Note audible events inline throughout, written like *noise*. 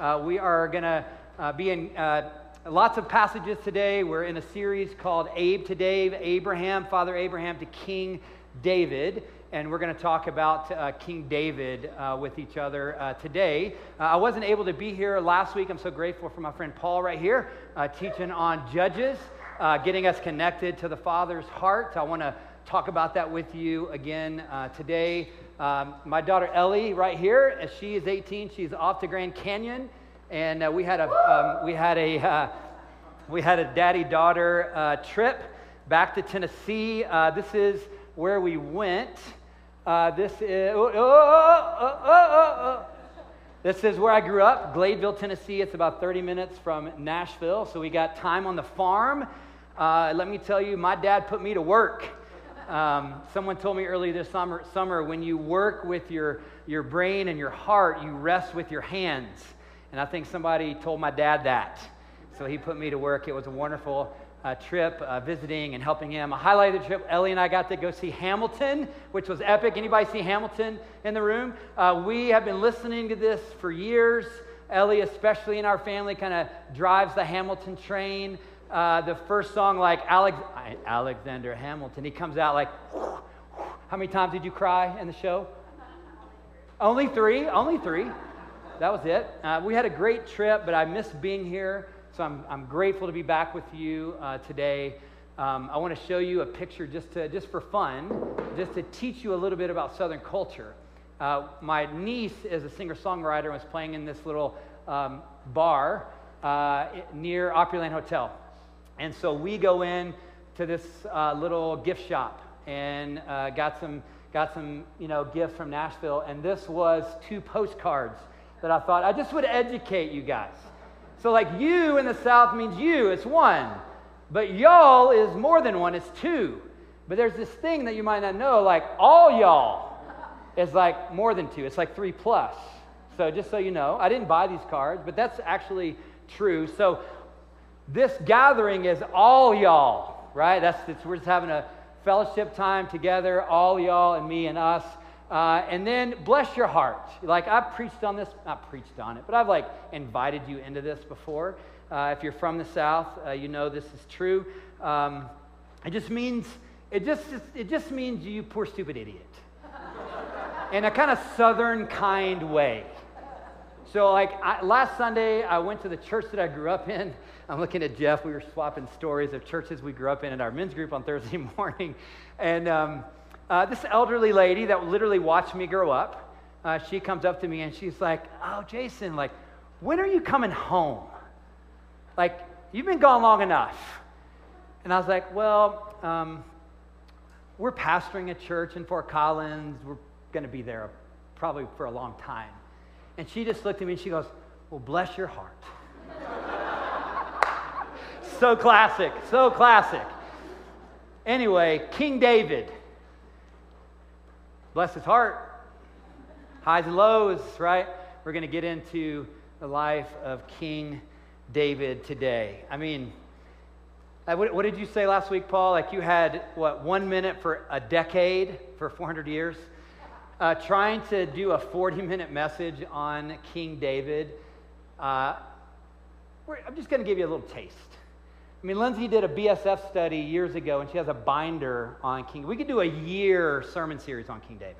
Uh, we are going to uh, be in uh, lots of passages today. We're in a series called Abe to Dave, Abraham, Father Abraham to King David. And we're going to talk about uh, King David uh, with each other uh, today. I wasn't able to be here last week. I'm so grateful for my friend Paul right here, teaching on Judges, getting us connected to the Father's heart. I want to talk about that with you again today. Um, my daughter Ellie, right here, she is 18, she's off to Grand Canyon, and uh, we had a um, we had a uh, we had a daddy-daughter uh, trip back to Tennessee. Uh, this is where we went. Uh, this is oh, oh, oh, this is where I grew up, Gladeville, Tennessee. It's about 30 minutes from Nashville, so we got time on the farm. Uh, let me tell you, my dad put me to work. Um, someone told me earlier this summer, summer when you work with your, your brain and your heart, you rest with your hands. And I think somebody told my dad that. So he put me to work. It was a wonderful uh, trip, uh, visiting and helping him. A highlight of the trip, Ellie and I got to go see Hamilton, which was epic. Anybody see Hamilton in the room? Uh, we have been listening to this for years. Ellie, especially in our family, kind of drives the Hamilton train uh, the first song, like Alex, Alexander Hamilton, he comes out like, how many times did you cry in the show? Only three, only three. That was it. Uh, we had a great trip, but I missed being here, so I'm, I'm grateful to be back with you uh, today. Um, I want to show you a picture just, to, just for fun, just to teach you a little bit about Southern culture. Uh, my niece is a singer songwriter and was playing in this little um, bar uh, near Opryland Hotel. And so we go in to this uh, little gift shop and uh, got some got some you know gifts from Nashville. And this was two postcards that I thought I just would educate you guys. So like you in the South means you, it's one, but y'all is more than one, it's two. But there's this thing that you might not know, like all y'all is like more than two. It's like three plus. So just so you know, I didn't buy these cards, but that's actually true. So this gathering is all y'all, right? That's, it's, we're just having a fellowship time together, all y'all and me and us. Uh, and then bless your heart. Like I've preached on this, not preached on it, but I've like invited you into this before. Uh, if you're from the South, uh, you know this is true. Um, it just means it just it just means you poor stupid idiot, in a kind of Southern kind way. So like I, last Sunday, I went to the church that I grew up in, I'm looking at Jeff. We were swapping stories of churches we grew up in in our men's group on Thursday *laughs* morning. And um, uh, this elderly lady that literally watched me grow up, uh, she comes up to me and she's like, Oh, Jason, like, when are you coming home? Like, you've been gone long enough. And I was like, Well, um, we're pastoring a church in Fort Collins. We're going to be there probably for a long time. And she just looked at me and she goes, Well, bless your heart. So classic, so classic. Anyway, King David, bless his heart, highs and lows, right? We're going to get into the life of King David today. I mean, what, did you say last week, Paul? Like you had, what, one minute for a decade for 400 years? Uh, trying to do a 40 minute message on King David. Uh, I'm just going to give you a little taste. I mean, Lindsay did a BSF study years ago, and she has a binder on King. We could do a year sermon series on King David.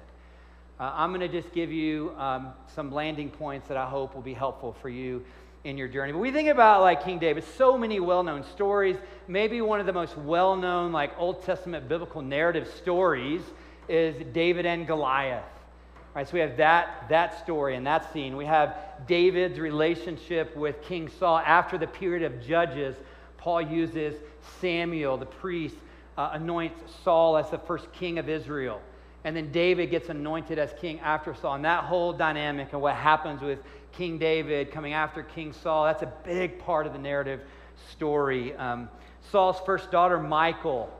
Uh, I'm going to just give you um, some landing points that I hope will be helpful for you in your journey. But we think about like King David, so many well-known stories. Maybe one of the most well-known like Old Testament biblical narrative stories is David and Goliath. All right, so we have that, that story and that scene. We have David's relationship with King Saul after the period of Judges Paul uses Samuel, the priest, uh, anoints Saul as the first king of Israel. And then David gets anointed as king after Saul. And that whole dynamic and what happens with King David coming after King Saul, that's a big part of the narrative story. Um, Saul's first daughter, Michal,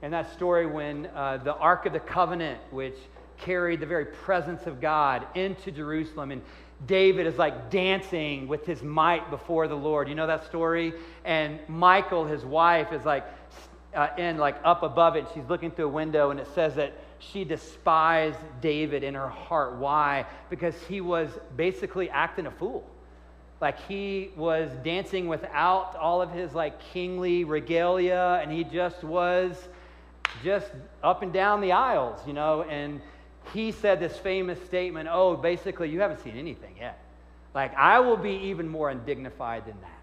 and that story when uh, the Ark of the Covenant, which carried the very presence of God into Jerusalem, and David is like dancing with his might before the Lord. You know that story? And Michal, his wife, is like uh, in like up above it. She's looking through a window, and it says that she despised David in her heart. Why? Because he was basically acting a fool. like he was dancing without all of his like kingly regalia and he just was just up and down the aisles, you know, and he said this famous statement, "Oh, basically you haven't seen anything yet." Like I will be even more undignified than that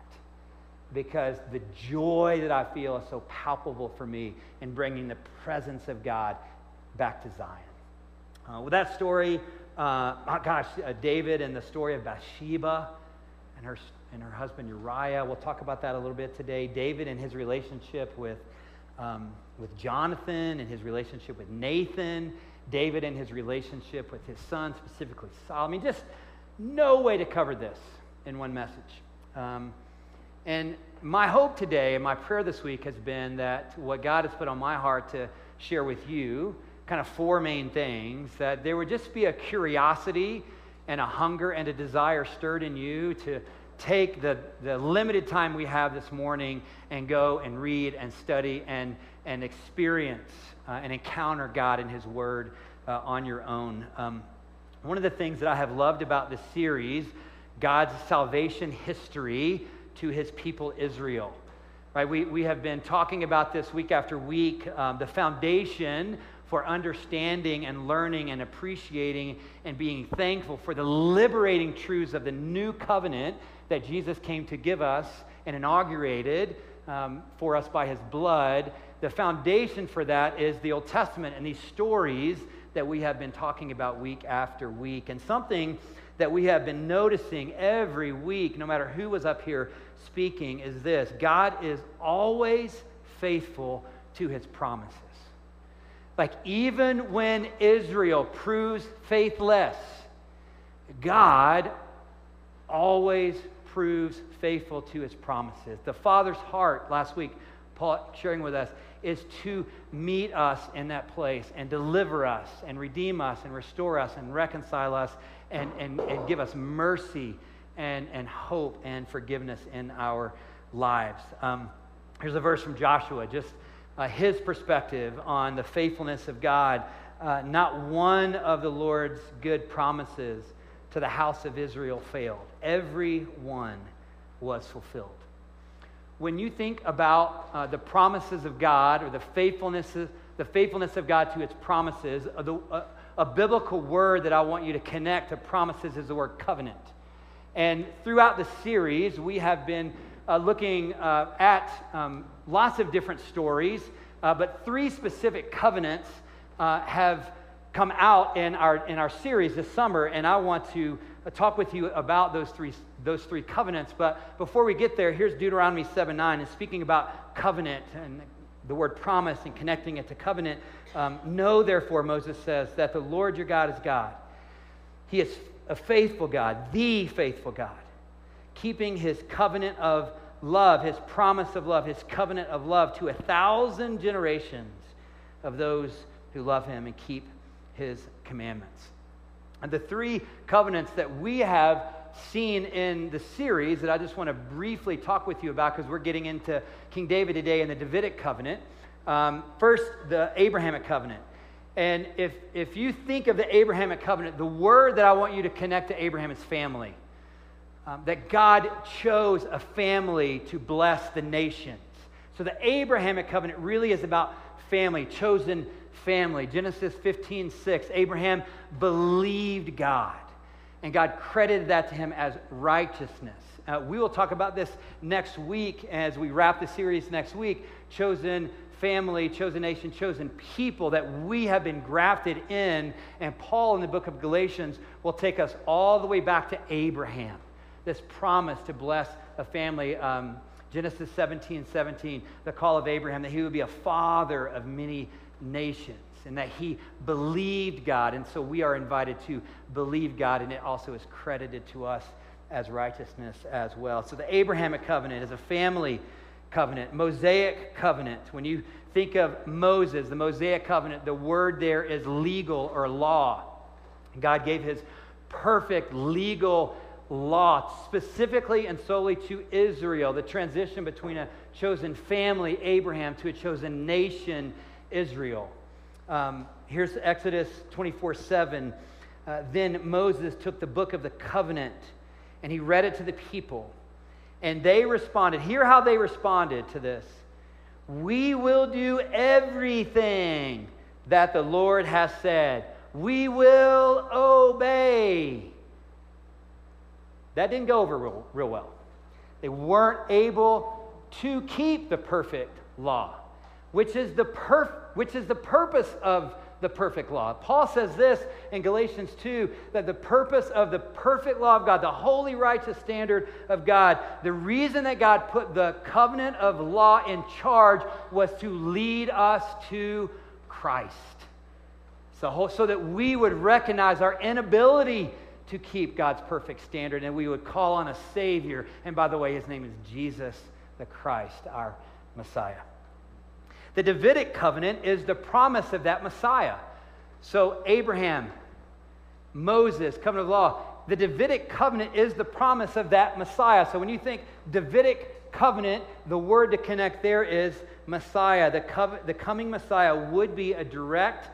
because the joy that I feel is so palpable for me in bringing the presence of God back to Zion. Uh, with that story, uh, oh gosh, uh, David and the story of Bathsheba and her, and her husband Uriah. We'll talk about that a little bit today. David and his relationship with, um, with Jonathan and his relationship with Nathan. David and his relationship with his son, specifically Solomon. Just no way to cover this in one message. Um, and my hope today and my prayer this week has been that what God has put on my heart to share with you, kind of four main things, that there would just be a curiosity and a hunger and a desire stirred in you to take the, the limited time we have this morning and go and read and study and, and experience uh, and encounter God and His Word uh, on your own. Um, one of the things that I have loved about this series, God's salvation history to His people Israel. Right, we, we have been talking about this week after week, um, the foundation for understanding and learning and appreciating and being thankful for the liberating truths of the new covenant that Jesus came to give us and inaugurated um, for us by his blood. The foundation for that is the Old Testament and these stories that we have been talking about week after week. And something that we have been noticing every week, no matter who was up here speaking, is this God is always faithful to his promises. Like, even when Israel proves faithless, God always proves faithful to his promises. The Father's heart, last week, Paul sharing with us, is to meet us in that place and deliver us and redeem us and restore us and reconcile us and, and, and give us mercy and, and hope and forgiveness in our lives. Um, here's a verse from Joshua, just uh, his perspective on the faithfulness of God. Uh, not one of the Lord's good promises to the house of Israel failed, every one was fulfilled. When you think about uh, the promises of God or the faithfulness, the faithfulness of God to its promises, uh, the, uh, a biblical word that I want you to connect to promises is the word covenant. And throughout the series, we have been uh, looking uh, at um, lots of different stories, uh, but three specific covenants have come out in our, in our series this summer, and I want to talk with you about those three, those three covenants. But before we get there, here's Deuteronomy 7 9, and speaking about covenant and the word promise and connecting it to covenant. Um, know, therefore, Moses says, that the Lord your God is God. He is a faithful God, the faithful God keeping his covenant of love, his promise of love, his covenant of love to a thousand generations of those who love him and keep his commandments. And the three covenants that we have seen in the series that I just want to briefly talk with you about because we're getting into King David today and the Davidic covenant. Um, first, the Abrahamic covenant. And if, if you think of the Abrahamic covenant, the word that I want you to connect to Abraham is family um, that God chose a family to bless the nations. So the Abrahamic covenant really is about family, chosen family. Genesis 15, 6. Abraham believed God, and God credited that to him as righteousness. Uh, we will talk about this next week as we wrap the series next week. Chosen family, chosen nation, chosen people that we have been grafted in. And Paul in the book of Galatians will take us all the way back to Abraham this promise to bless a family. Um, Genesis 17 17, the call of Abraham that he would be a father of many nations and that he believed God. And so we are invited to believe God, and it also is credited to us as righteousness as well. So the Abrahamic covenant is a family covenant, Mosaic covenant. When you think of Moses, the Mosaic covenant, the word there is legal or law. God gave his perfect legal law, specifically and solely to Israel, the transition between a chosen family, Abraham, to a chosen nation, Israel. Um, here's Exodus 24 7. Uh, then Moses took the book of the covenant and he read it to the people. And they responded. Hear how they responded to this. We will do everything that the Lord has said. We will obey. That didn't go over real, real well. They weren't able to keep the perfect law, which is the, perf- which is the purpose of the perfect law. Paul says this in Galatians 2 that the purpose of the perfect law of God, the holy, righteous standard of God, the reason that God put the covenant of law in charge was to lead us to Christ. So, so that we would recognize our inability to keep God's perfect standard and we would call on a Savior. And by the way, his name is Jesus the Christ, our Messiah. The Davidic covenant is the promise of that Messiah. So, Abraham, Moses, covenant of law, the Davidic covenant is the promise of that Messiah. So, when you think Davidic covenant, the word to connect there is Messiah. The, co- the coming Messiah would be a direct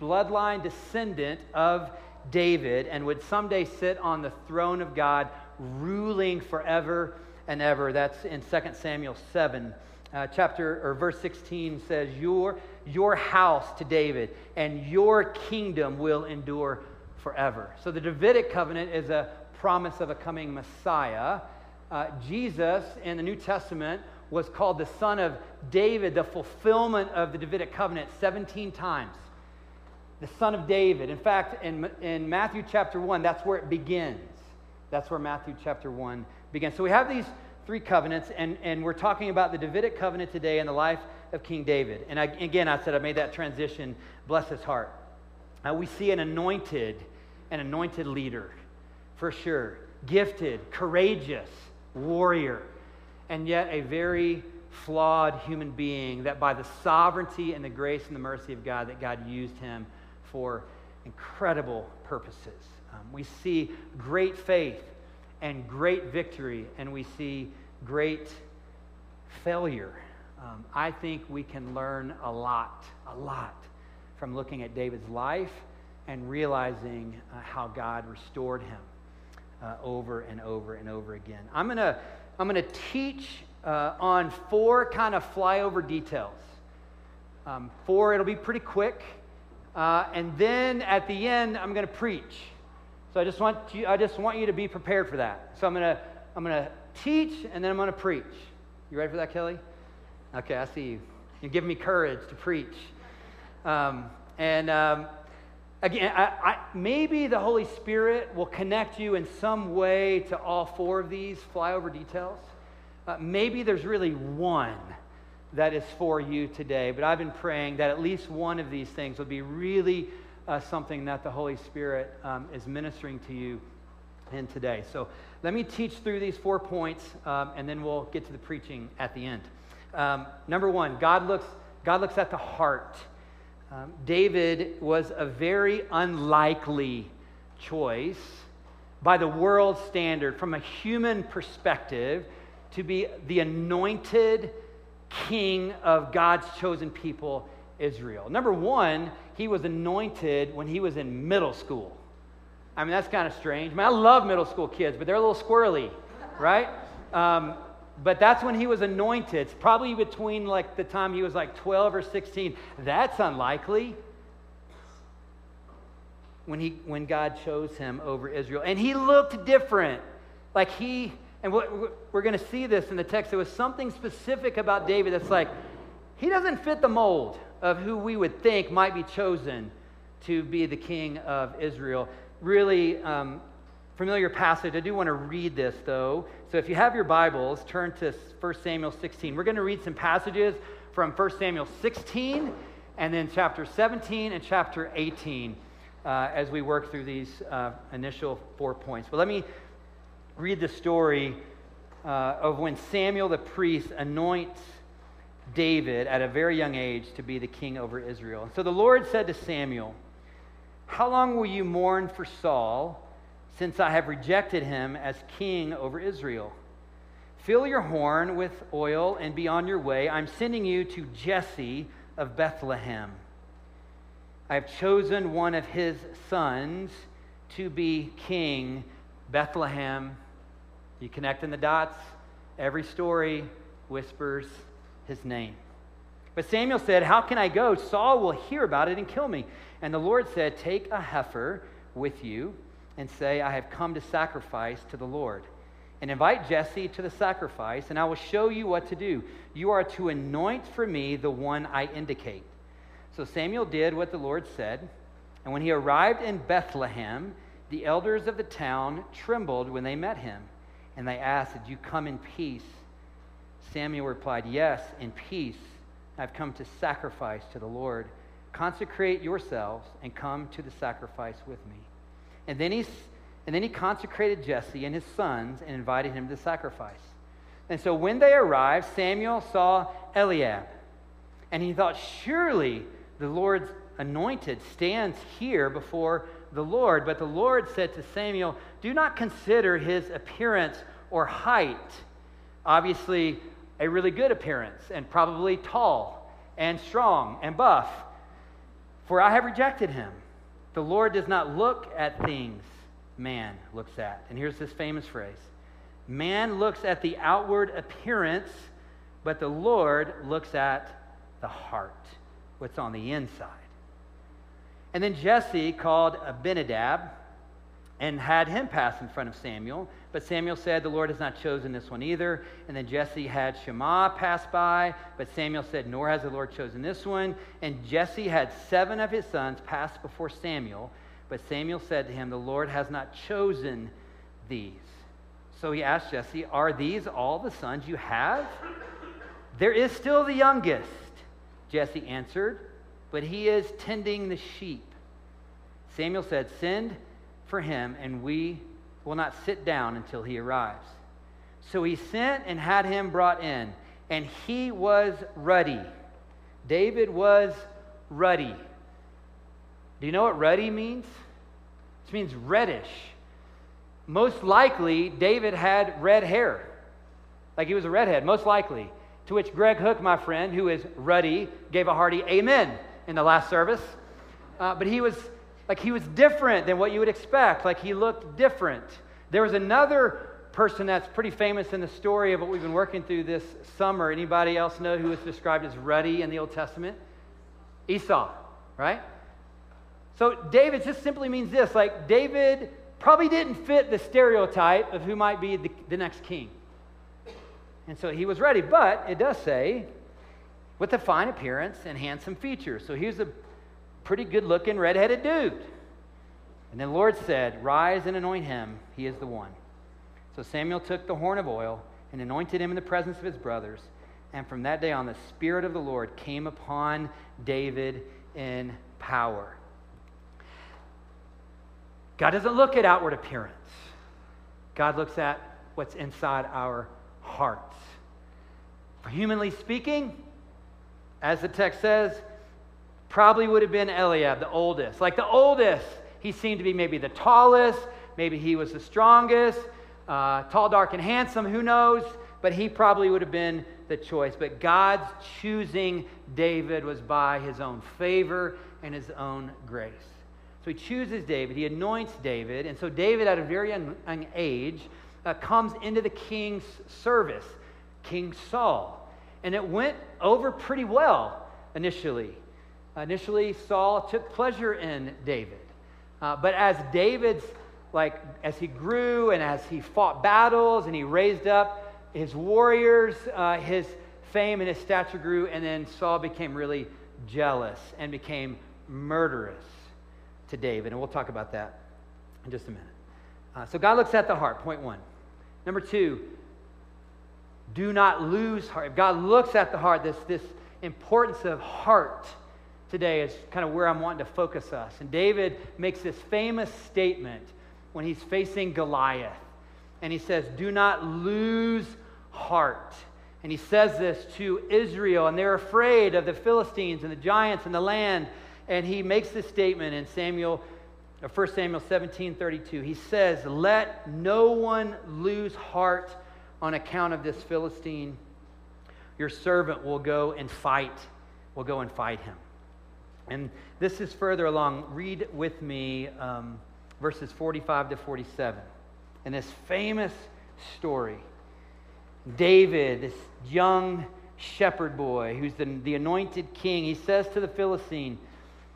bloodline descendant of David and would someday sit on the throne of God, ruling forever and ever. That's in 2 Samuel 7 uh, chapter or verse 16 says, your, your house to David and your kingdom will endure forever. So the Davidic covenant is a promise of a coming Messiah. Uh, Jesus in the New Testament was called the son of David, the fulfillment of the Davidic covenant 17 times. The son of David. In fact, in, in Matthew chapter 1, that's where it begins. That's where Matthew chapter 1 begins. So we have these three covenants, and, and we're talking about the Davidic covenant today in the life of King David. And I, again, I said I made that transition. Bless his heart. Uh, we see an anointed, an anointed leader, for sure. Gifted, courageous, warrior, and yet a very flawed human being that by the sovereignty and the grace and the mercy of God, that God used him for incredible purposes. Um, we see great faith and great victory, and we see great failure. Um, I think we can learn a lot, a lot from looking at David's life and realizing uh, how God restored him uh, over and over and over again. I'm going to I'm going to teach uh, on four kind of flyover details. Um, four, it'll be pretty quick. Uh, and then at the end, I'm going to preach. So I just want you, I just want you to be prepared for that. So I'm going to, I'm going to teach and then I'm going to preach. You ready for that, Kelly? Okay, I see you. You're giving me courage to preach. Um, and um, again, I, I, maybe the Holy Spirit will connect you in some way to all four of these flyover details. Uh, maybe there's really one that is for you today, but I've been praying that at least one of these things will be really uh, something that the Holy Spirit um, is ministering to you in today. So let me teach through these four points, um, and then we'll get to the preaching at the end. Um, number one, God looks, God looks at the heart. Um, David was a very unlikely choice by the world standard, from a human perspective, to be the anointed king of God's chosen people Israel. Number one, he was anointed when he was in middle school. I mean, that's kind of strange. I mean, I love middle school kids, but they're a little squirrely, right? Um, but that's when he was anointed. It's probably between like the time he was like 12 or 16. That's unlikely. When, he, when God chose him over Israel. And he looked different. Like he, and we're going to see this in the text. There was something specific about David that's like, he doesn't fit the mold of who we would think might be chosen to be the king of Israel. Really um, familiar passage. I do want to read this, though. So if you have your Bibles, turn to 1 Samuel 16. We're going to read some passages from 1 Samuel 16 and then chapter 17 and chapter 18 uh, as we work through these uh, initial four points. But let me read the story uh, of when Samuel the priest anoints David at a very young age to be the king over Israel. So the Lord said to Samuel, How long will you mourn for Saul, since I have rejected him as king over Israel? Fill your horn with oil and be on your way. I'm sending you to Jesse of Bethlehem. I have chosen one of his sons to be king, Bethlehem You connecting the dots? Every story whispers his name. But Samuel said, How can I go? Saul will hear about it and kill me. And the Lord said, Take a heifer with you and say, I have come to sacrifice to the Lord. And invite Jesse to the sacrifice, and I will show you what to do. You are to anoint for me the one I indicate. So Samuel did what the Lord said. And when he arrived in Bethlehem, the elders of the town trembled when they met him. And they asked, Did you come in peace? Samuel replied, Yes, in peace. I've come to sacrifice to the Lord. Consecrate yourselves and come to the sacrifice with me. And then, he, and then he consecrated Jesse and his sons and invited him to the sacrifice. And so when they arrived, Samuel saw Eliab. And he thought, Surely the Lord's anointed stands here before the Lord. But the Lord said to Samuel, Do not consider his appearance or height. Obviously, a really good appearance and probably tall and strong and buff. For I have rejected him. The Lord does not look at things man looks at. And here's this famous phrase Man looks at the outward appearance, but the Lord looks at the heart, what's on the inside. And then Jesse called Abinadab and had him pass in front of Samuel. But Samuel said, The Lord has not chosen this one either. And then Jesse had Shammah pass by, but Samuel said, Nor has the Lord chosen this one. And Jesse had seven of his sons pass before Samuel. But Samuel said to him, The Lord has not chosen these. So he asked Jesse, Are these all the sons you have? There is still the youngest, Jesse answered, but he is tending the sheep. Samuel said, Send for him, and we will not sit down until he arrives. So he sent and had him brought in, and he was ruddy. David was ruddy. Do you know what ruddy means? It means reddish. Most likely, David had red hair, like he was a redhead, most likely. To which Greg Hook, my friend, who is ruddy, gave a hearty amen in the last service. Uh, but he was like he was different than what you would expect, like he looked different. There was another person that's pretty famous in the story of what we've been working through this summer. Anybody else know who is described as ruddy in the Old Testament? Esau, right? So David just simply means this like David probably didn't fit the stereotype of who might be the, the next king. And so he was ready, but it does say with a fine appearance and handsome features. So he's a pretty good looking redheaded dude. And then the Lord said, Rise and anoint him. He is the one. So Samuel took the horn of oil and anointed him in the presence of his brothers. And from that day on, the Spirit of the Lord came upon David in power. God doesn't look at outward appearance, God looks at what's inside our hearts. For humanly speaking, as the text says, probably would have been Eliab, the oldest. Like the oldest, he seemed to be maybe the tallest, maybe he was the strongest, uh, tall, dark, and handsome, who knows? But he probably would have been the choice. But God's choosing David was by his own favor and his own grace. So he chooses David, he anoints David, and so David, at a very young, young age, uh, comes into the king's service, King Saul. And it went over pretty well initially. Initially, Saul took pleasure in David. Uh, but as David's, like, as he grew and as he fought battles and he raised up his warriors, uh, his fame and his stature grew, and then Saul became really jealous and became murderous to David. And we'll talk about that in just a minute. Uh, so God looks at the heart, point one. Number two, do not lose heart. If God looks at the heart, this, this importance of heart today is kind of where I'm wanting to focus us. And David makes this famous statement when he's facing Goliath. And he says, Do not lose heart. And he says this to Israel, and they're afraid of the Philistines and the giants and the land. And he makes this statement in Samuel, 1 Samuel 17 32. He says, Let no one lose heart on account of this Philistine. Your servant will go and fight, will go and fight him. And this is further along. Read with me um, verses 45 to 47. In this famous story. David, this young shepherd boy who's the, the anointed king, he says to the Philistine,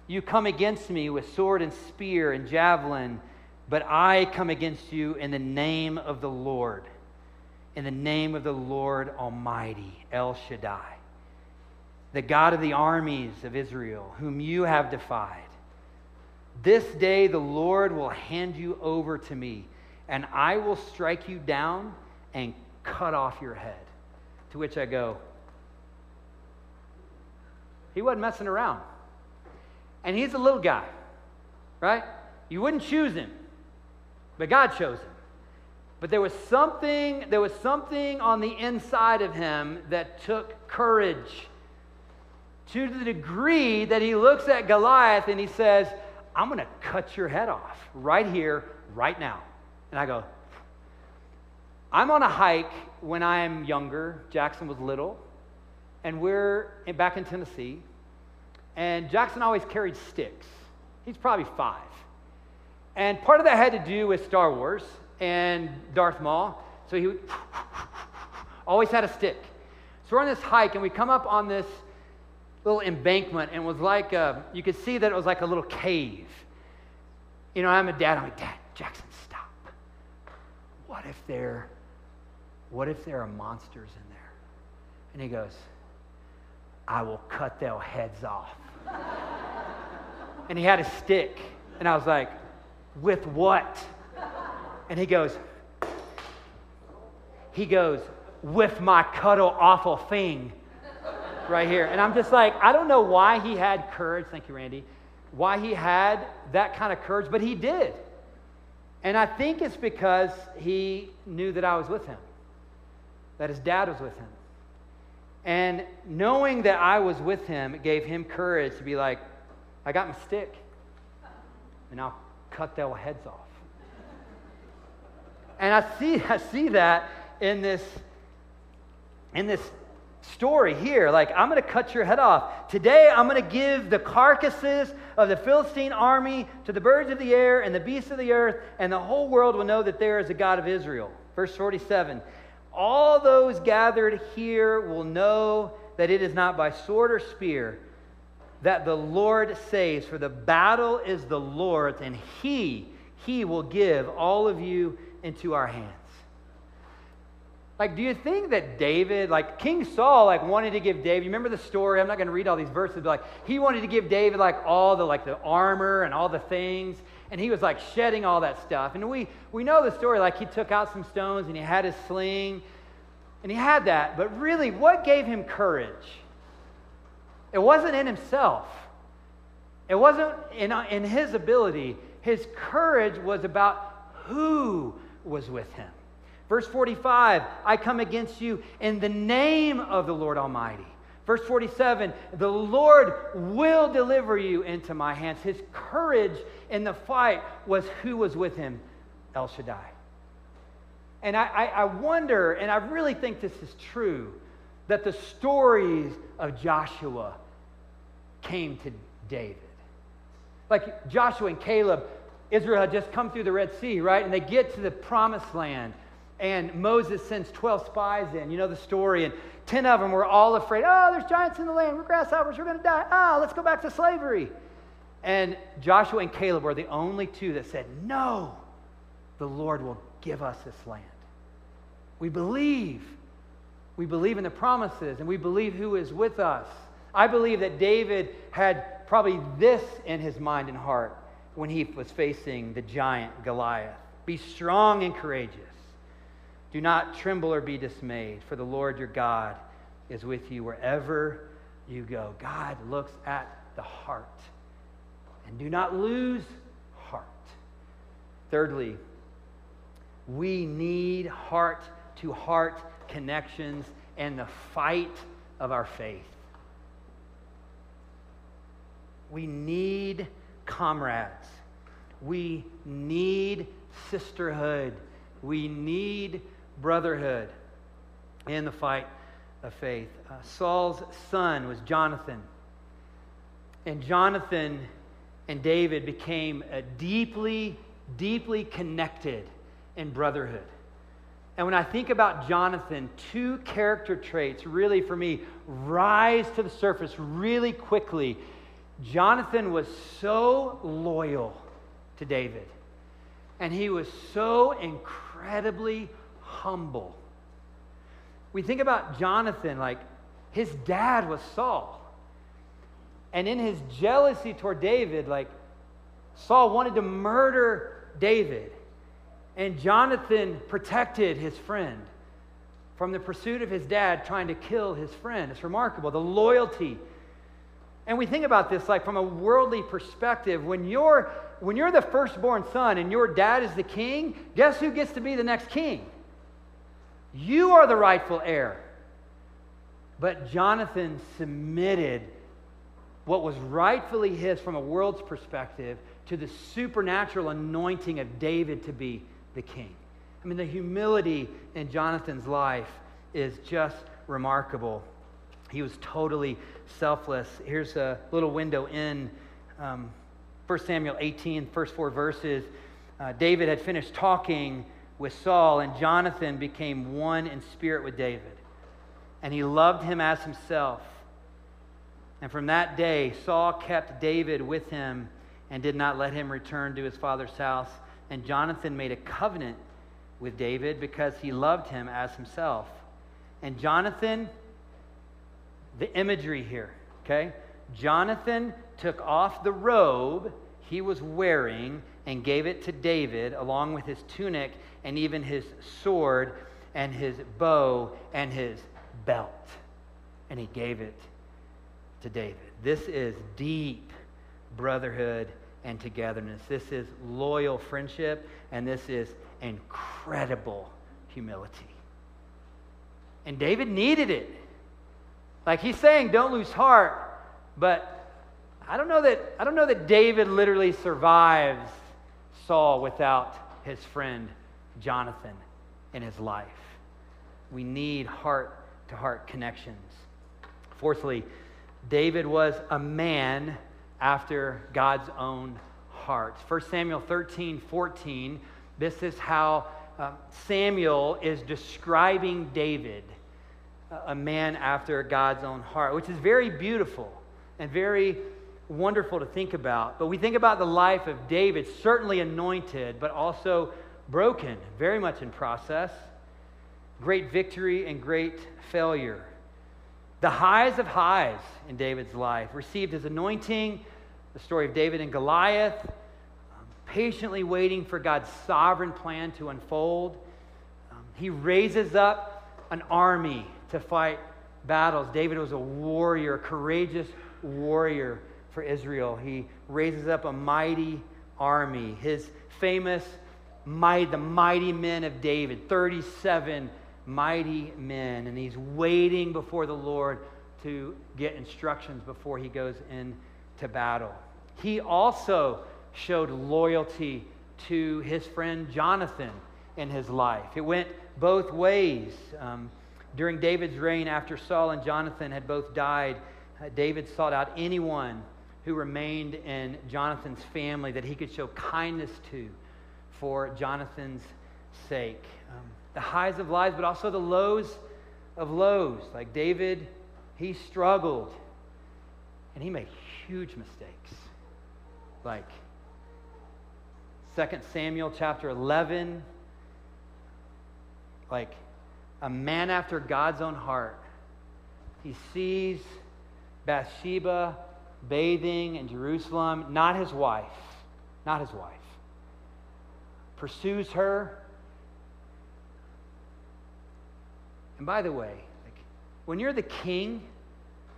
You come against me with sword and spear and javelin, but I come against you in the name of the Lord, in the name of the Lord Almighty, El Shaddai, the God of the armies of Israel, whom you have defied. This day the Lord will hand you over to me, and I will strike you down and cut off your head. To which I go, he wasn't messing around. And he's a little guy, right? You wouldn't choose him, but God chose him. But there was something, there was something on the inside of him that took courage to the degree that he looks at Goliath and he says, I'm going to cut your head off right here, right now. And I go, I'm on a hike when I'm younger. Jackson was little. And we're in, back in Tennessee. And Jackson always carried sticks. He's probably five. And part of that had to do with Star Wars and Darth Maul. So he *laughs* always had a stick. So we're on this hike and we come up on this little embankment and was like, a, you could see that it was like a little cave. You know, I'm a dad. I'm like, Dad, Jackson, stop. What if there, what if there are monsters in there? And he goes, I will cut their heads off. *laughs* and he had a stick. And I was like, with what? And he goes, he goes, with my cuddle awful thing right here. And I'm just like, I don't know why he had courage. Thank you, Randy. Why he had that kind of courage, but he did. And I think it's because he knew that I was with him, that his dad was with him. And knowing that I was with him gave him courage to be like, I got my stick, and I'll cut their heads off. And I see, *laughs* I see that in this, in this story here. Like, I'm going to cut your head off. Today, I'm going to give the carcasses of the Philistine army to the birds of the air and the beasts of the earth, and the whole world will know that there is a God of Israel. Verse 47 All those gathered here will know that it is not by sword or spear that the Lord saves, for the battle is the Lord's, and He, He will give all of you into our hands. Like, do you think that David, like King Saul, like wanted to give David, you remember the story? I'm not going to read all these verses, but like he wanted to give David like all the like the armor and all the things, and he was like shedding all that stuff. And we we know the story, like he took out some stones and he had his sling, and he had that. But really, what gave him courage? It wasn't in himself. It wasn't in, in his ability. His courage was about who was with him. Verse 45, I come against you in the name of the Lord Almighty. Verse 47, the Lord will deliver you into my hands. His courage in the fight was who was with him? El Shaddai. And I, I, I wonder, and I really think this is true, that the stories of Joshua came to David. Like Joshua and Caleb, Israel had just come through the Red Sea, right? And they get to the promised land and Moses sends 12 spies in. You know the story. And 10 of them were all afraid. Oh, there's giants in the land. We're grasshoppers. We're going to die. Ah, oh, let's go back to slavery. And Joshua and Caleb were the only two that said, No, the Lord will give us this land. We believe. We believe in the promises and we believe who is with us. I believe that David had probably this in his mind and heart when he was facing the giant Goliath be strong and courageous. Do not tremble or be dismayed, for the Lord your God is with you wherever you go. God looks at the heart. And do not lose heart. Thirdly, we need heart to heart connections and the fight of our faith. We need comrades. We need sisterhood. We need brotherhood in the fight of faith. Uh, Saul's son was Jonathan. And Jonathan and David became deeply, deeply connected in brotherhood. And when I think about Jonathan, two character traits really for me rise to the surface really quickly. Jonathan was so loyal to David, and he was so incredibly humble. We think about Jonathan like his dad was Saul. And in his jealousy toward David, like Saul wanted to murder David. And Jonathan protected his friend from the pursuit of his dad trying to kill his friend. It's remarkable, the loyalty. And we think about this like from a worldly perspective. When you're, when you're the firstborn son and your dad is the king, guess who gets to be the next king? You are the rightful heir. But Jonathan submitted what was rightfully his from a world's perspective to the supernatural anointing of David to be the king. I mean, the humility in Jonathan's life is just remarkable. He was totally selfless. Here's a little window in um, 1 Samuel 18, first four verses. Uh, David had finished talking with Saul, and Jonathan became one in spirit with David. And he loved him as himself. And from that day, Saul kept David with him and did not let him return to his father's house. And Jonathan made a covenant with David because he loved him as himself. And Jonathan, the imagery here, okay? Jonathan took off the robe he was wearing and gave it to David, along with his tunic and even his sword and his bow and his belt. And he gave it to David. This is deep brotherhood and togetherness. This is loyal friendship, and this is incredible humility. And David needed it. Like he's saying, don't lose heart, but I don't know that I don't know that David literally survives Saul without his friend Jonathan in his life. We need heart to heart connections. Fourthly, David was a man after God's own heart. 1 Samuel 13, 14, this is how uh, Samuel is describing David, a man after God's own heart, which is very beautiful and very wonderful to think about. But we think about the life of David, certainly anointed, but also broken, very much in process. Great victory and great failure. The highs of highs in David's life received his anointing, the story of David and Goliath, um, patiently waiting for God's sovereign plan to unfold. Um, he raises up an army to fight battles. David was a warrior, a courageous warrior for Israel. He raises up a mighty army. His famous might, the mighty men of David, 37 mighty men. And he's waiting before the Lord to get instructions before he goes into battle. He also showed loyalty to his friend Jonathan in his life. It went both ways. Um, during David's reign, after Saul and Jonathan had both died, uh, David sought out anyone who remained in Jonathan's family that he could show kindness to for Jonathan's sake. Um, the highs of lives, but also the lows of lows. Like David, he struggled and he made huge mistakes. Like 2 Samuel chapter 11, like a man after God's own heart. He sees Bathsheba bathing in Jerusalem, not his wife, not his wife. Pursues her. And by the way, like, when you're the king,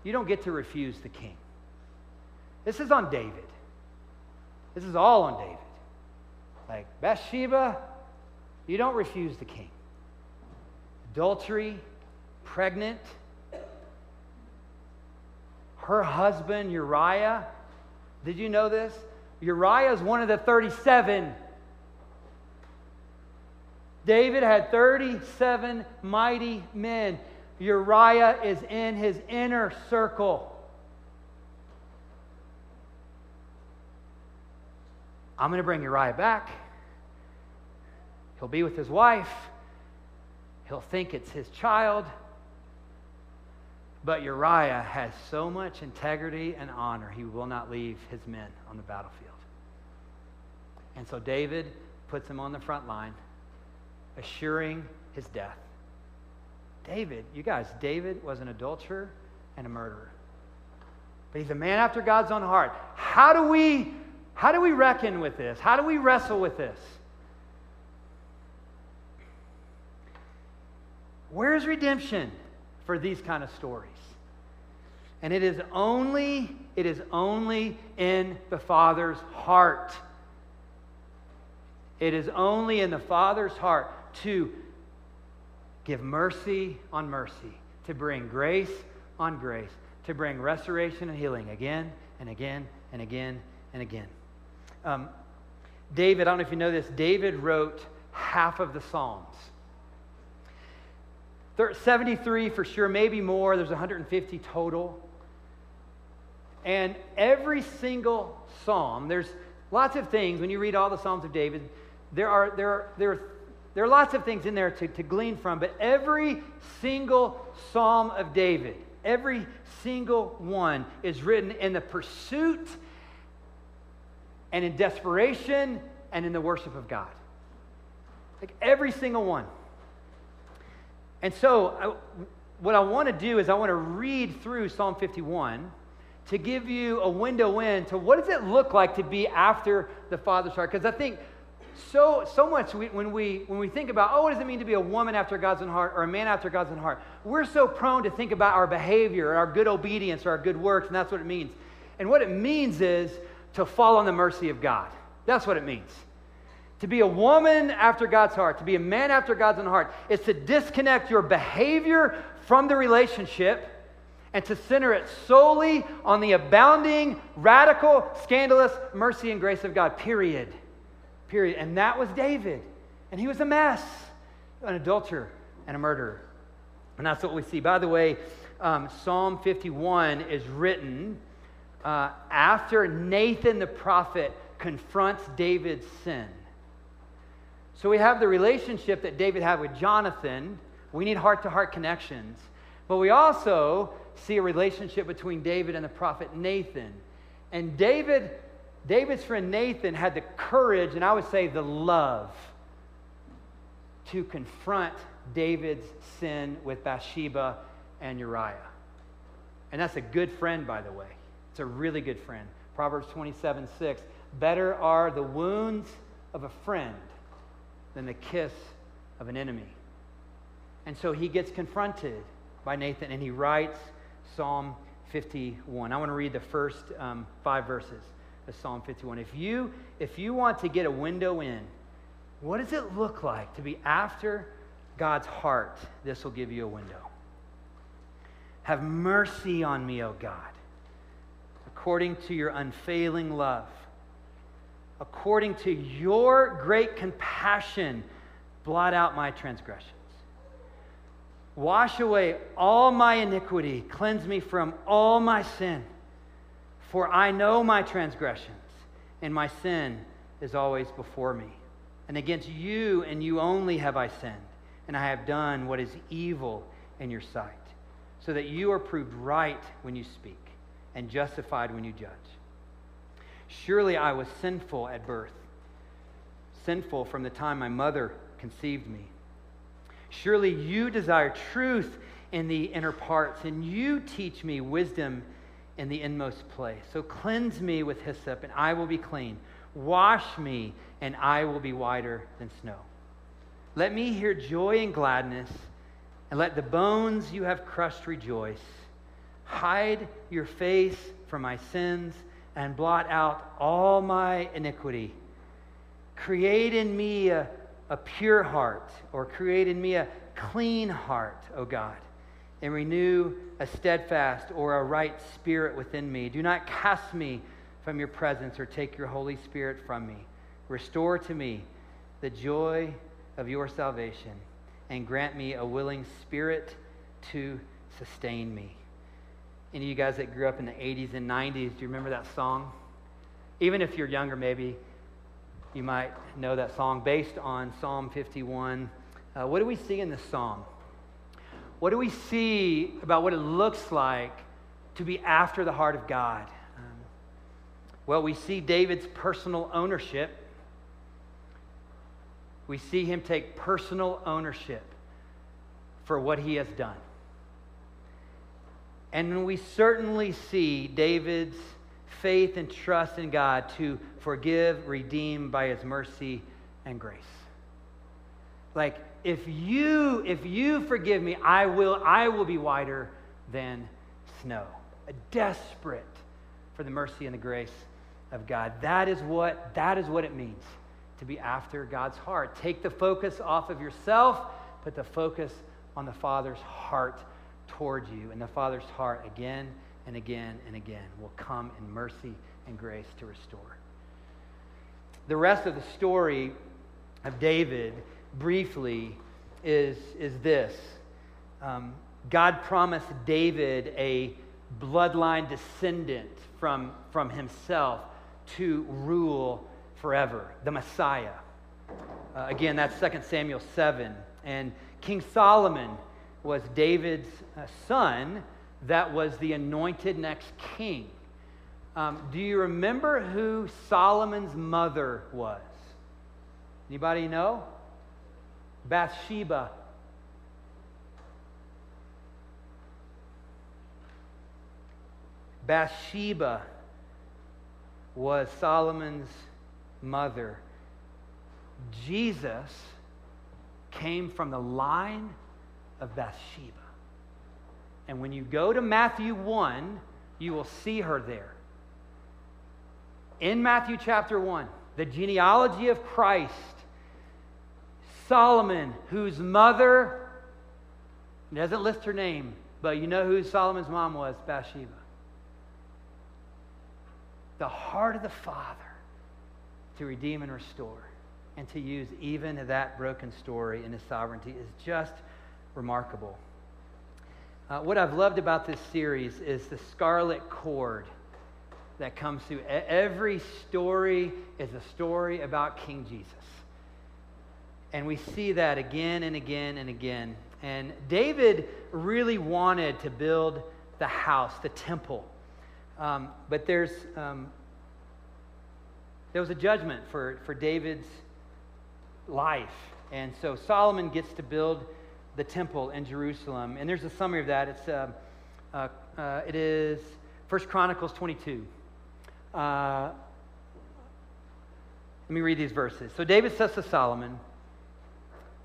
you don't get to refuse the king. This is on David. This is all on David. Like Bathsheba, you don't refuse the king. Adultery, pregnant, her husband, Uriah, did you know this? Uriah is one of the 37. David had 37 mighty men. Uriah is in his inner circle. I'm going to bring Uriah back. He'll be with his wife. He'll think it's his child. But Uriah has so much integrity and honor, he will not leave his men on the battlefield. And so David puts him on the front line, assuring his death. David, you guys, David was an adulterer and a murderer. But he's a man after God's own heart. How do we how do we reckon with this? How do we wrestle with this? Where's redemption for these kind of stories? And it is only it is only in the Father's heart. It is only in the Father's heart to give mercy on mercy, to bring grace on grace, to bring restoration and healing again and again and again and again. Um, David, I don't know if you know this, David wrote half of the Psalms. 73 for sure, maybe more. There's 150 total. And every single psalm, there's lots of things when you read all the Psalms of David, there are, there are, there are, there are lots of things in there to, to glean from, but every single Psalm of David, every single one is written in the pursuit and in desperation and in the worship of God. Like every single one. And so, I, what I want to do is I want to read through Psalm 51 to give you a window in to what does it look like to be after the Father's heart? Because I think so, so much we, when, we, when we think about, oh, what does it mean to be a woman after God's own heart or a man after God's own heart? We're so prone to think about our behavior, our good obedience, or our good works, and that's what it means. And what it means is to fall on the mercy of God. That's what it means. To be a woman after God's heart, to be a man after God's own heart, is to disconnect your behavior from the relationship and to center it solely on the abounding, radical, scandalous mercy and grace of God, period. Period. And that was David. And he was a mess, an adulterer and a murderer. And that's what we see. By the way, um, Psalm 51 is written uh, after Nathan the prophet confronts David's sin. So we have the relationship that David had with Jonathan. We need heart to heart connections. But we also see a relationship between David and the prophet Nathan. And David, David's friend Nathan had the courage, and I would say the love, to confront David's sin with Bathsheba and Uriah. And that's a good friend, by the way. It's a really good friend. Proverbs 27 6. Better are the wounds of a friend than the kiss of an enemy. And so he gets confronted by Nathan and he writes Psalm 51. I want to read the first um, five verses of Psalm 51. If you, if you want to get a window in, what does it look like to be after God's heart? This will give you a window. Have mercy on me, O God according to your unfailing love. According to your great compassion, blot out my transgressions. Wash away all my iniquity, cleanse me from all my sin. For I know my transgressions, and my sin is always before me. And against you and you only have I sinned, and I have done what is evil in your sight, so that you are proved right when you speak and justified when you judge. Surely I was sinful at birth, sinful from the time my mother conceived me. Surely you desire truth in the inner parts, and you teach me wisdom in the inmost place. So cleanse me with hyssop, and I will be clean. Wash me, and I will be whiter than snow. Let me hear joy and gladness, and let the bones you have crushed rejoice. Hide your face from my sins and blot out all my iniquity. Create in me a, a pure heart, or create in me a clean heart, O God, and renew a steadfast or a right spirit within me. Do not cast me from your presence or take your Holy Spirit from me. Restore to me the joy of your salvation and grant me a willing spirit to sustain me. Any of you guys that grew up in the 80s and 90s, do you remember that song? Even if you're younger, maybe you might know that song based on Psalm 51. Uh, what do we see in this psalm? What do we see about what it looks like to be after the heart of God? Um, well, we see David's personal ownership. We see him take personal ownership for what he has done. And we certainly see David's faith and trust in God to forgive, redeem by his mercy and grace. Like if you if you forgive me, I will I will be whiter than snow. Desperate for the mercy and the grace of God. That is what that is what it means to be after God's heart. Take the focus off of yourself, put the focus on the Father's heart toward you. And the Father's heart again and again and again will come in mercy and grace to restore. The rest of the story of David, briefly, is, is this um, God promised David a bloodline descendant from, from himself to rule forever, the Messiah. Uh, again, that's 2 Samuel 7. And King Solomon was David's uh, son that was the anointed next king. Um, do you remember who Solomon's mother was? Anybody know? Bathsheba. Bathsheba was Solomon's mother. Jesus came from the line of Bathsheba. And when you go to Matthew 1, you will see her there. In Matthew chapter 1, the genealogy of Christ, Solomon, whose mother doesn't list her name, but you know who Solomon's mom was Bathsheba. The heart of the Father to redeem and restore and to use even that broken story in his sovereignty is just remarkable. Uh, what I've loved about this series is the scarlet cord that comes through. Every story is a story about King Jesus. And we see that again and again and again. And David really wanted to build the house, the temple. Um, but there's, um, there was a judgment for, for David's life. And so Solomon gets to build the temple in Jerusalem. And there's a summary of that. It's, uh, uh, uh, it is 1 Chronicles 22. Uh, let me read these verses. So David says to Solomon,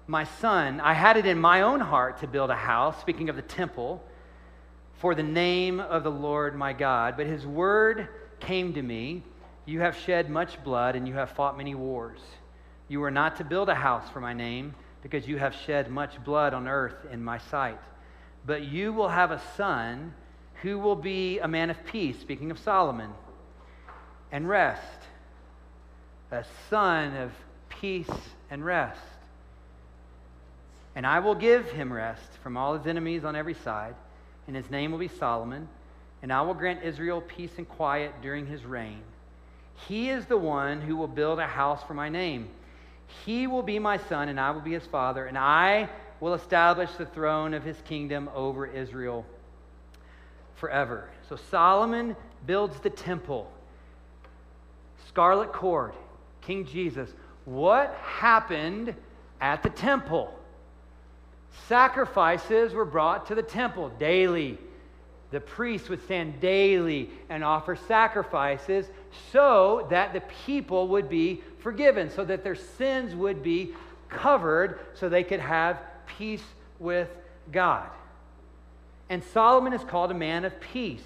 My son, I had it in my own heart to build a house, speaking of the temple, for the name of the Lord my God. But his word came to me You have shed much blood, and you have fought many wars. You are not to build a house for my name because you have shed much blood on earth in my sight. But you will have a son who will be a man of peace, speaking of Solomon, and rest. A son of peace and rest. And I will give him rest from all his enemies on every side, and his name will be Solomon. And I will grant Israel peace and quiet during his reign. He is the one who will build a house for my name he will be my son, and I will be his father, and I will establish the throne of his kingdom over Israel forever. So Solomon builds the temple. Scarlet cord, King Jesus. What happened at the temple? Sacrifices were brought to the temple daily. The priests would stand daily and offer sacrifices so that the people would be forgiven, so that their sins would be covered, so they could have peace with God. And Solomon is called a man of peace.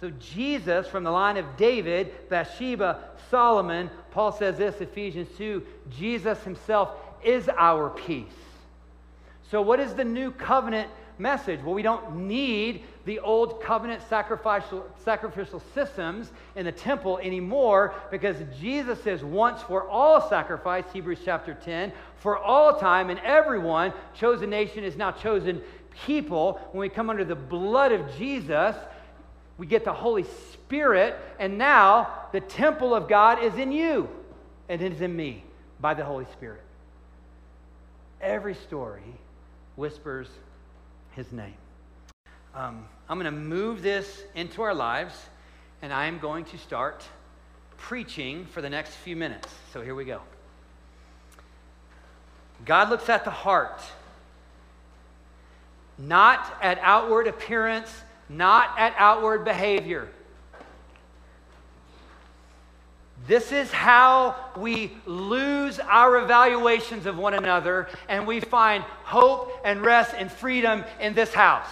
So, Jesus, from the line of David, Bathsheba, Solomon, Paul says this, Ephesians 2 Jesus himself is our peace. So, what is the new covenant message? Well, we don't need the old covenant sacrificial, sacrificial systems in the temple anymore because Jesus is once for all sacrifice, Hebrews chapter 10, for all time and everyone. Chosen nation is now chosen people. When we come under the blood of Jesus, we get the Holy Spirit, and now the temple of God is in you and it is in me by the Holy Spirit. every story whispers his name. Um, I'm going to move this into our lives, and I am going to start preaching for the next few minutes. So here we go. God looks at the heart, not at outward appearance, not at outward behavior. This is how we lose our evaluations of one another and we find hope and rest and freedom in this house.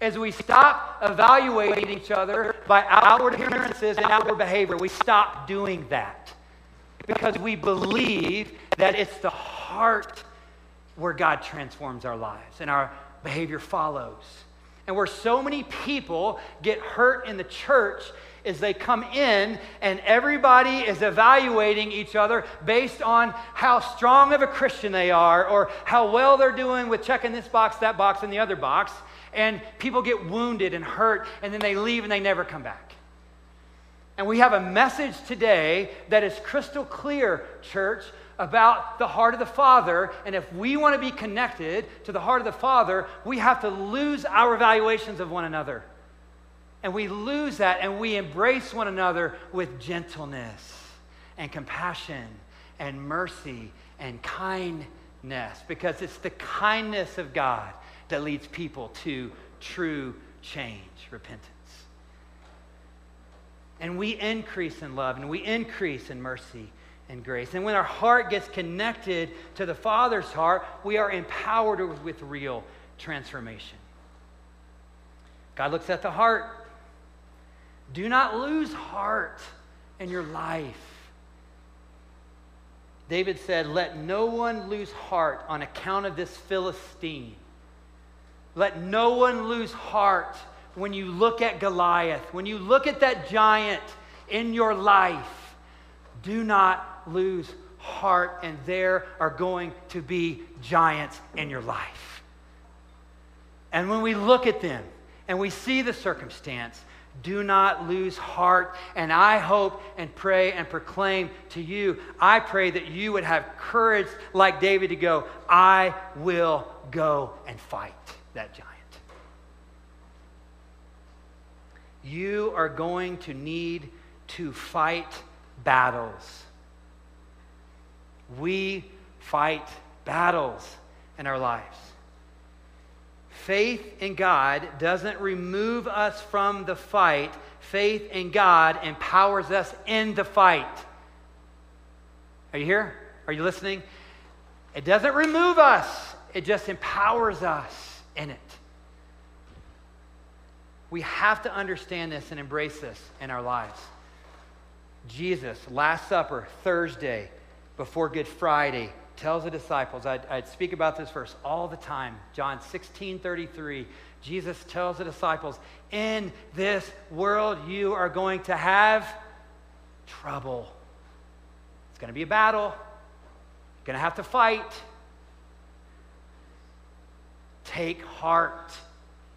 As we stop evaluating each other by outward appearances and outward behavior, we stop doing that because we believe that it's the heart where God transforms our lives and our behavior follows. And where so many people get hurt in the church is they come in and everybody is evaluating each other based on how strong of a Christian they are or how well they're doing with checking this box, that box, and the other box. And people get wounded and hurt, and then they leave and they never come back. And we have a message today that is crystal clear, church, about the heart of the Father. And if we want to be connected to the heart of the Father, we have to lose our evaluations of one another. And we lose that and we embrace one another with gentleness and compassion and mercy and kindness because it's the kindness of God that leads people to true change, repentance. And we increase in love and we increase in mercy and grace. And when our heart gets connected to the Father's heart, we are empowered with real transformation. God looks at the heart do not lose heart in your life. David said, Let no one lose heart on account of this Philistine. Let no one lose heart when you look at Goliath, when you look at that giant in your life. Do not lose heart, and there are going to be giants in your life. And when we look at them and we see the circumstance, do not lose heart. And I hope and pray and proclaim to you, I pray that you would have courage like David to go, I will go and fight that giant. You are going to need to fight battles. We fight battles in our lives. Faith in God doesn't remove us from the fight. Faith in God empowers us in the fight. Are you here? Are you listening? It doesn't remove us, it just empowers us in it. We have to understand this and embrace this in our lives. Jesus, Last Supper, Thursday, before Good Friday, tells the disciples, I'd, I'd, speak about this verse all the time. John 16 33. Jesus tells the disciples, In this world you are going to have trouble. It's going to be a battle. You're going to have to fight. Take heart.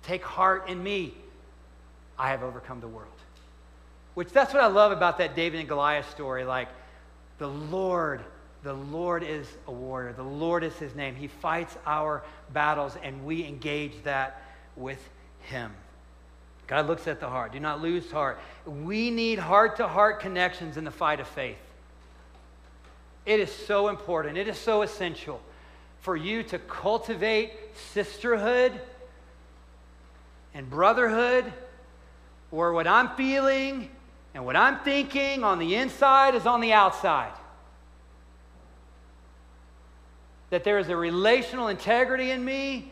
Take heart in me. I have overcome the world. Which that's what I love about that David and Goliath story. Like, the Lord the Lord is a warrior. The Lord is his name. He fights our battles, and we engage that with him. God looks at the heart. Do not lose heart. We need heart to heart connections in the fight of faith. It is so important, it is so essential for you to cultivate sisterhood and brotherhood, or what I'm feeling and what I'm thinking on the inside is on the outside. that there is a relational integrity in me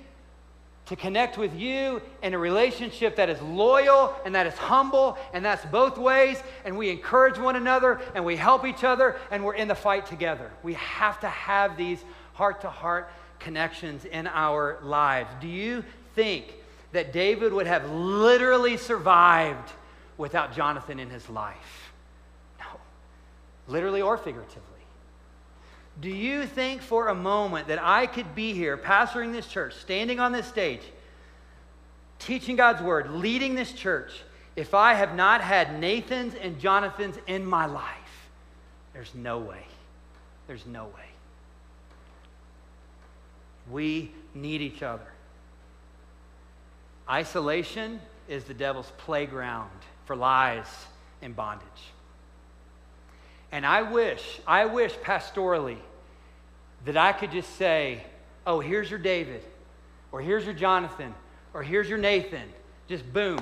to connect with you in a relationship that is loyal and that is humble and that's both ways. And we encourage one another and we help each other and we're in the fight together. We have to have these heart-to-heart connections in our lives. Do you think that david would have literally survived without jonathan in his life no literally or figuratively do you think for a moment that I could be here, pastoring this church, standing on this stage, teaching God's word, leading this church, if I have not had Nathan's and Jonathan's in my life? There's no way. There's no way. We need each other. Isolation is the devil's playground for lies and bondage. And I wish, I wish pastorally that I could just say, oh, here's your David, or here's your Jonathan, or here's your Nathan. Just boom.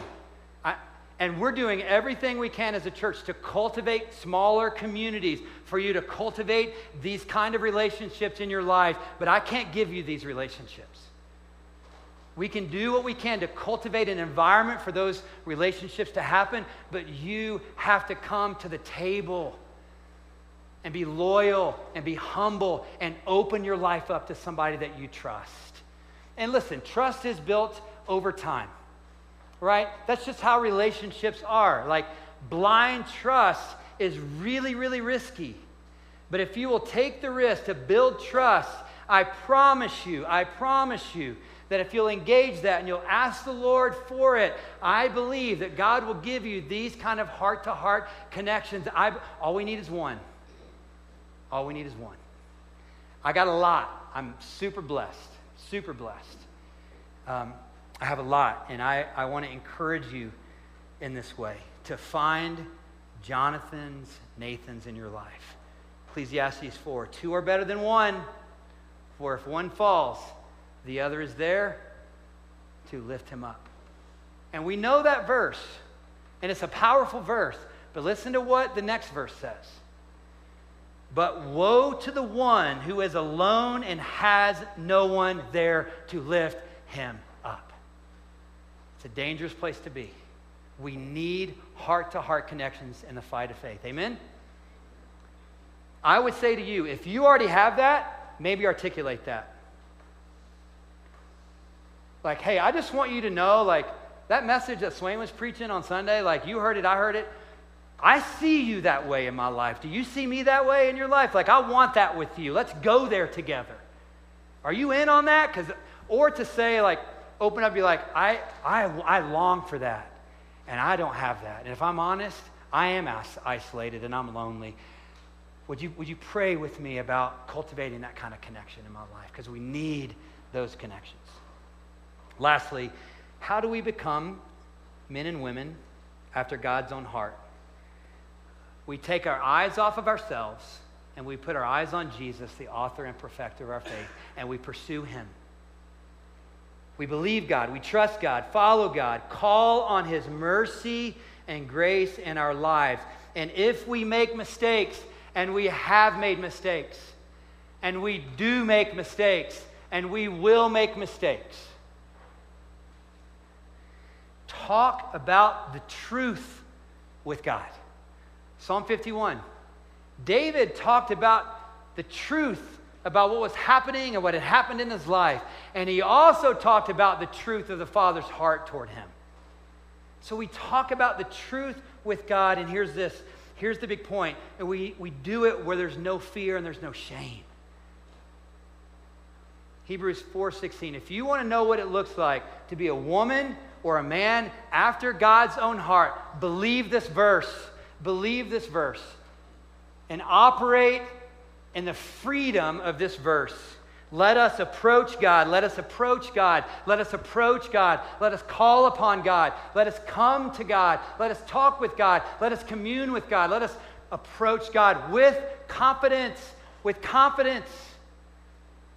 I, and we're doing everything we can as a church to cultivate smaller communities for you to cultivate these kind of relationships in your life. But I can't give you these relationships. We can do what we can to cultivate an environment for those relationships to happen, but you have to come to the table and be loyal and be humble and open your life up to somebody that you trust. And listen, trust is built over time, right? That's just how relationships are. Like blind trust is really, really risky. But if you will take the risk to build trust, I promise you, I promise you that if you'll engage that and you'll ask the Lord for it, I believe that God will give you these kind of heart to heart connections. I, all we need is one. All we need is one. I got a lot. I'm super blessed, super blessed. Um, I have a lot, and I, I want to encourage you in this way to find Jonathan's, Nathan's in your life. Ecclesiastes 4 Two are better than one, for if one falls, the other is there to lift him up. And we know that verse, and it's a powerful verse. But listen to what the next verse says. But woe to the one who is alone and has no one there to lift him up. It's a dangerous place to be. We need heart to heart connections in the fight of faith. Amen? I would say to you, if you already have that, maybe articulate that. Like, hey, I just want you to know, like, that message that Swain was preaching on Sunday, like, you heard it, I heard it. I see you that way in my life. Do you see me that way in your life? Like, I want that with you. Let's go there together. Are you in on that? Because, or to say, like, open up, be like, I, I, I long for that, and I don't have that. And if I'm honest, I am isolated and I'm lonely. Would you, would you pray with me about cultivating that kind of connection in my life? Because we need those connections. Lastly, how do we become men and women after God's own heart? we take our eyes off of ourselves and we put our eyes on Jesus, the author and perfecter of our faith, and we pursue him. We believe God, we trust God, follow God, call on his mercy and grace in our lives. And if we make mistakes, and we have made mistakes, and we do make mistakes, and we will make mistakes, talk about the truth with God. Psalm 51. David talked about the truth about what was happening and what had happened in his life. And he also talked about the truth of the Father's heart toward him. So we talk about the truth with God, and here's this. Here's the big point. And we, we do it where there's no fear and there's no shame. Hebrews 4:16. If you want to know what it looks like to be a woman or a man after God's own heart, believe this verse believe this verse and operate in the freedom of this verse. Let us approach God. Let us approach God. Let us approach God. Let us call upon God. Let us come to God. Let us talk with God. Let us commune with God. Let us approach God with confidence. With confidence.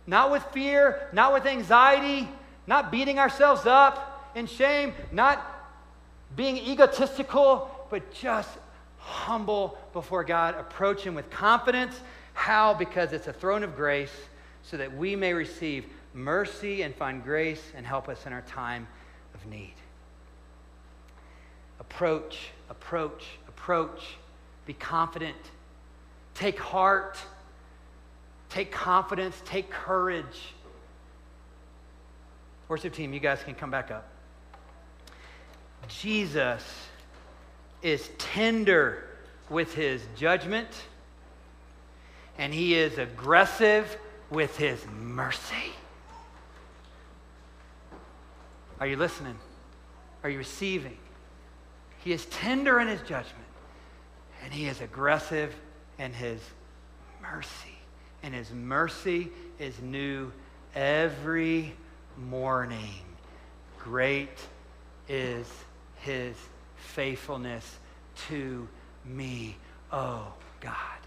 Not with fear, not with anxiety, not beating ourselves up in shame, not being egotistical, but just humble before God, approach Him with confidence. How? Because it's a throne of grace so that we may receive mercy and find grace and help us in our time of need. Approach, approach, approach. Be confident. Take heart. Take confidence. Take courage. Worship team, you guys can come back up. Jesus is tender with his judgment, and he is aggressive with his mercy. Are you listening? Are you receiving? He is tender in his judgment, and he is aggressive in his mercy. And his mercy is new every morning. Great is his faithfulness to me, oh God.